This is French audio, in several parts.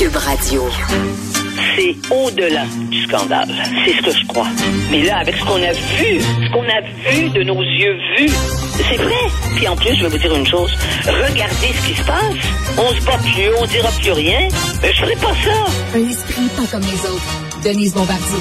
Cube Radio. C'est au-delà du scandale. C'est ce que je crois. Mais là, avec ce qu'on a vu, ce qu'on a vu de nos yeux vus, c'est vrai. Puis en plus, je vais vous dire une chose. Regardez ce qui se passe. On se bat plus, on dira plus rien. Mais je ferai pas ça. Un esprit pas comme les autres. Denise Bombardier.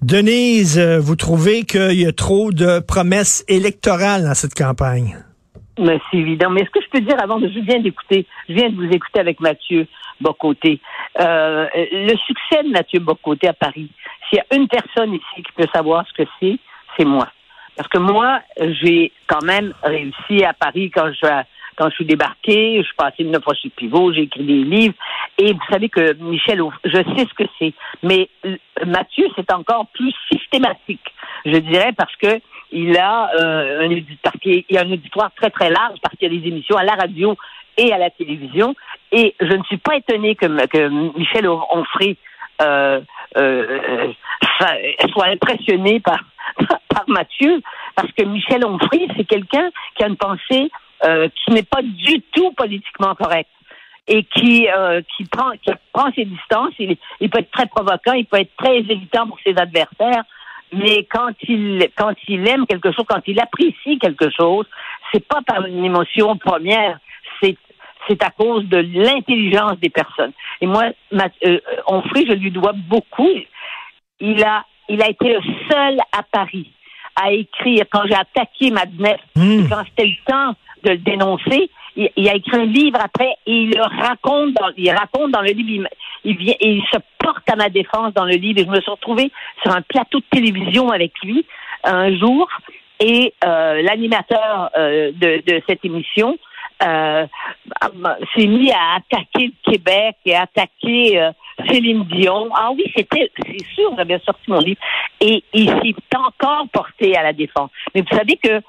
Denise, euh, vous trouvez qu'il y a trop de promesses électorales dans cette campagne? Mais c'est évident. Mais est-ce que je peux dire avant de je viens d'écouter, je viens de vous écouter avec Mathieu Bocoté. Euh, le succès de Mathieu Bocoté à Paris, s'il y a une personne ici qui peut savoir ce que c'est, c'est moi. Parce que moi, j'ai quand même réussi à Paris quand je quand je suis débarqué, je suis passé neuf fois chez Pivot, j'ai écrit des livres. Et vous savez que Michel, je sais ce que c'est. Mais euh, Mathieu, c'est encore plus systématique, je dirais, parce que il a euh, un auditoire, il y a un auditoire très très large parce qu'il y a des émissions à la radio et à la télévision. Et je ne suis pas étonnée que, Michel Onfray euh, euh, soit impressionné par, Mathieu, parce que Michel Onfray, c'est quelqu'un qui a une pensée euh, qui n'est pas du tout politiquement correcte et qui euh, qui prend qui prend ses distances. Il, il, peut être très provoquant, il peut être très évitant pour ses adversaires, mais quand il quand il aime quelque chose, quand il apprécie quelque chose, c'est pas par une émotion première, c'est c'est à cause de l'intelligence des personnes. Et moi, euh, Onfray, je lui dois beaucoup. Il a il a été le seul à Paris à écrire quand j'ai attaqué Madnef, mmh. quand c'était le temps de le dénoncer. Il, a écrit un livre après et il le raconte dans, il raconte dans le livre. Il, vient il se porte à ma défense dans le livre. Et je me suis retrouvée sur un plateau de télévision avec lui un jour et euh, l'animateur euh, de, de, cette émission euh, s'est mis à attaquer le Québec et à attaquer euh, Céline Dion. Ah oui, c'était, c'est sûr, j'avais sorti mon livre. Et il s'est encore porté à la défense. Mais vous savez que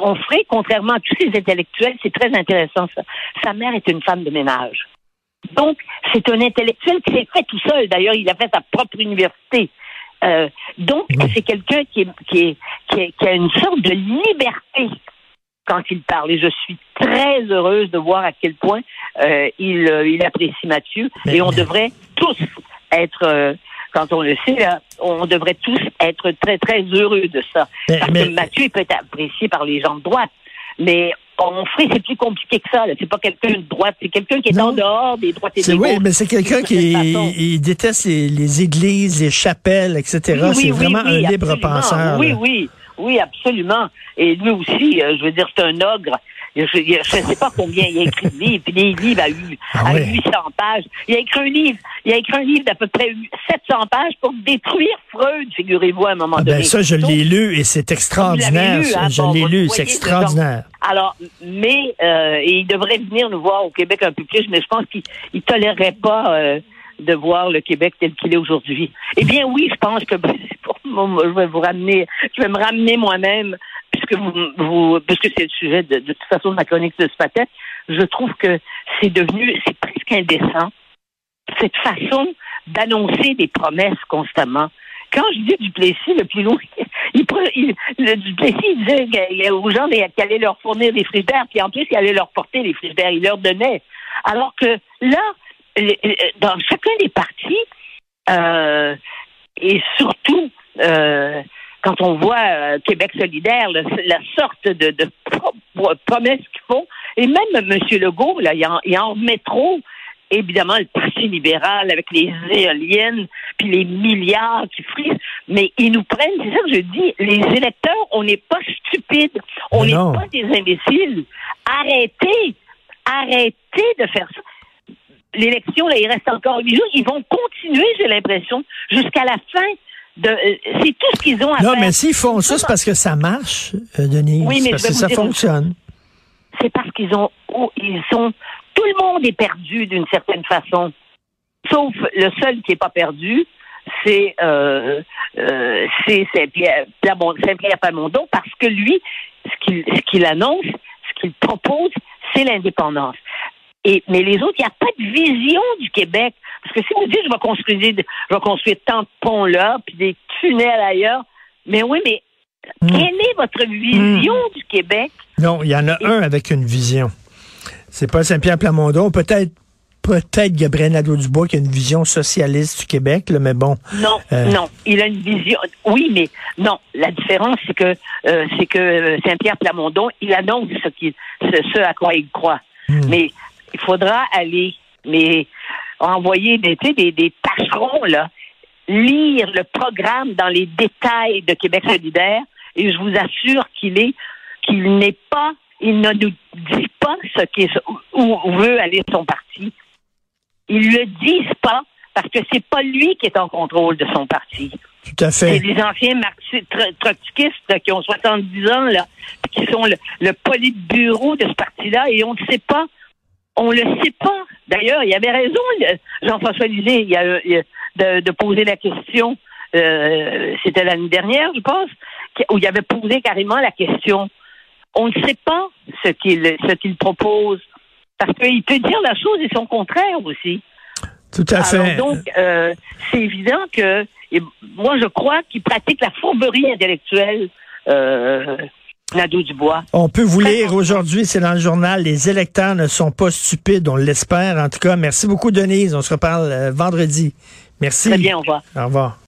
Onfray, contrairement à tous ces intellectuels, c'est très intéressant ça. Sa mère est une femme de ménage. Donc, c'est un intellectuel qui s'est fait tout seul. D'ailleurs, il a fait sa propre université. Euh, donc, c'est quelqu'un qui, est, qui, est, qui, est, qui a une sorte de liberté quand il parle. Et je suis très heureuse de voir à quel point euh, il, euh, il apprécie Mathieu. Et on devrait tous être, euh, quand on le sait, là, on devrait tous être très, très heureux de ça. Mais, Parce mais- que Mathieu peut être apprécié par les gens de droite. Mais Onfray, c'est plus compliqué que ça. C'est pas quelqu'un de droite, c'est quelqu'un qui est Non. en dehors des droites et C'est des oui, gauches. mais c'est quelqu'un qui il, déteste les, les églises, les chapelles, etc. Oui, c'est oui, vraiment oui, un libre absolument. penseur. Oui, oui, oui, absolument. Et lui aussi, euh, je veux dire, c'est un ogre. Je ne sais pas combien il a écrit de livres, puis des livres à, Ah à ouais. 800 pages. Il a écrit un livre, il a écrit un livre d'à peu près 700 pages pour détruire Freud, figurez-vous, à un moment Ah donné. ben ça, je l'ai lu et c'est extraordinaire. Lu, hein, je bon, l'ai lu, c'est extraordinaire. Alors, mais euh, et il devrait venir nous voir au Québec un peu plus, mais je pense qu'il ne tolérerait pas euh, de voir le Québec tel qu'il est aujourd'hui. Eh bien, oui, je pense que je vais vous ramener, je vais me ramener moi-même, puisque vous, vous puisque c'est le sujet de, toute façon de ma chronique de ce matin. Je trouve que c'est devenu, c'est presque indécent cette façon d'annoncer des promesses constamment. Quand je dis Duplessis, le plus loin, il, il- le Duplessis il disait que- aux gens qu'il allait leur fournir des frigidaires, puis en plus, il allait leur porter les frigidaires, il leur donnait. Alors que là, dans chacun des partis, euh, et surtout euh, quand on voit euh, Québec solidaire, le- la sorte de, de pro- promesses qu'ils font, Et même M. Legault, là, il en, il en remet trop évidemment le Parti libéral avec les éoliennes, puis les milliards qui frisent, mais ils nous prennent, c'est ça que je dis, les électeurs, on n'est pas stupides, on n'est pas des imbéciles. Arrêtez, arrêtez de faire ça. L'élection, là, il reste encore huit jours, ils vont continuer, j'ai l'impression, jusqu'à la fin c'est tout ce qu'ils ont à Non, faire. mais s'ils font ça, c'est parce que ça marche, euh, Denise. Oui, mais parce que ça fonctionne. c'est parce qu'ils ont, oh, ils sont, tout le monde est perdu d'une certaine façon, sauf le seul qui est pas perdu, c'est euh, euh, Saint-Pierre Plamondon, parce que lui, ce qu'il ce qu'il annonce, ce qu'il propose, c'est l'indépendance. Et, mais les autres, il n'y a pas de vision du Québec. Parce que si vous dites, je vais construire, je vais construire tant de ponts là, puis des tunnels ailleurs, mais oui, mais Hmm. quelle est votre vision du Québec? Non, il y en a un avec une vision. C'est pas Saint-Pierre Plamondon, peut-être peut-être Gabriel Nadeau-Dubois qui a une vision socialiste du Québec, là, mais bon. Non, Euh. non, il a une vision. Oui, mais non. La différence, c'est que euh, c'est que euh, Saint-Pierre Plamondon, il annonce ce, ce à quoi il croit. Hmm. Mais il faudra aller, mais envoyer des, des, des tâcherons là, lire le programme dans les détails de Québec solidaire, et je vous assure qu'il est, qu'il n'est pas, il ne nous dit pas ce qu'est, où, veut aller son parti. Ils le disent pas parce que c'est pas lui qui est en contrôle de son parti. Tout à C'est fait. des anciens marxistes, tro- trotskistes qui ont 70 ans, là, qui sont le, le politburo de ce parti-là, et on ne sait pas. On le sait pas. D'ailleurs, il avait raison, Jean-François Lisée, il y a, il y a- de, de poser la question, euh, c'était l'année dernière, je pense, où il avait posé carrément la question. On ne sait pas ce qu'il ce qu'il propose, parce qu'il peut dire la chose et son contraire aussi. Tout à fait. Alors donc, euh, c'est évident que et moi, je crois qu'il pratique la fourberie intellectuelle, euh, Nadeau Dubois. On peut vous lire aujourd'hui, c'est dans le journal, les électeurs ne sont pas stupides, on l'espère. En tout cas, merci beaucoup, Denise. On se reparle euh, vendredi. Merci. Très bien, au revoir. Au revoir.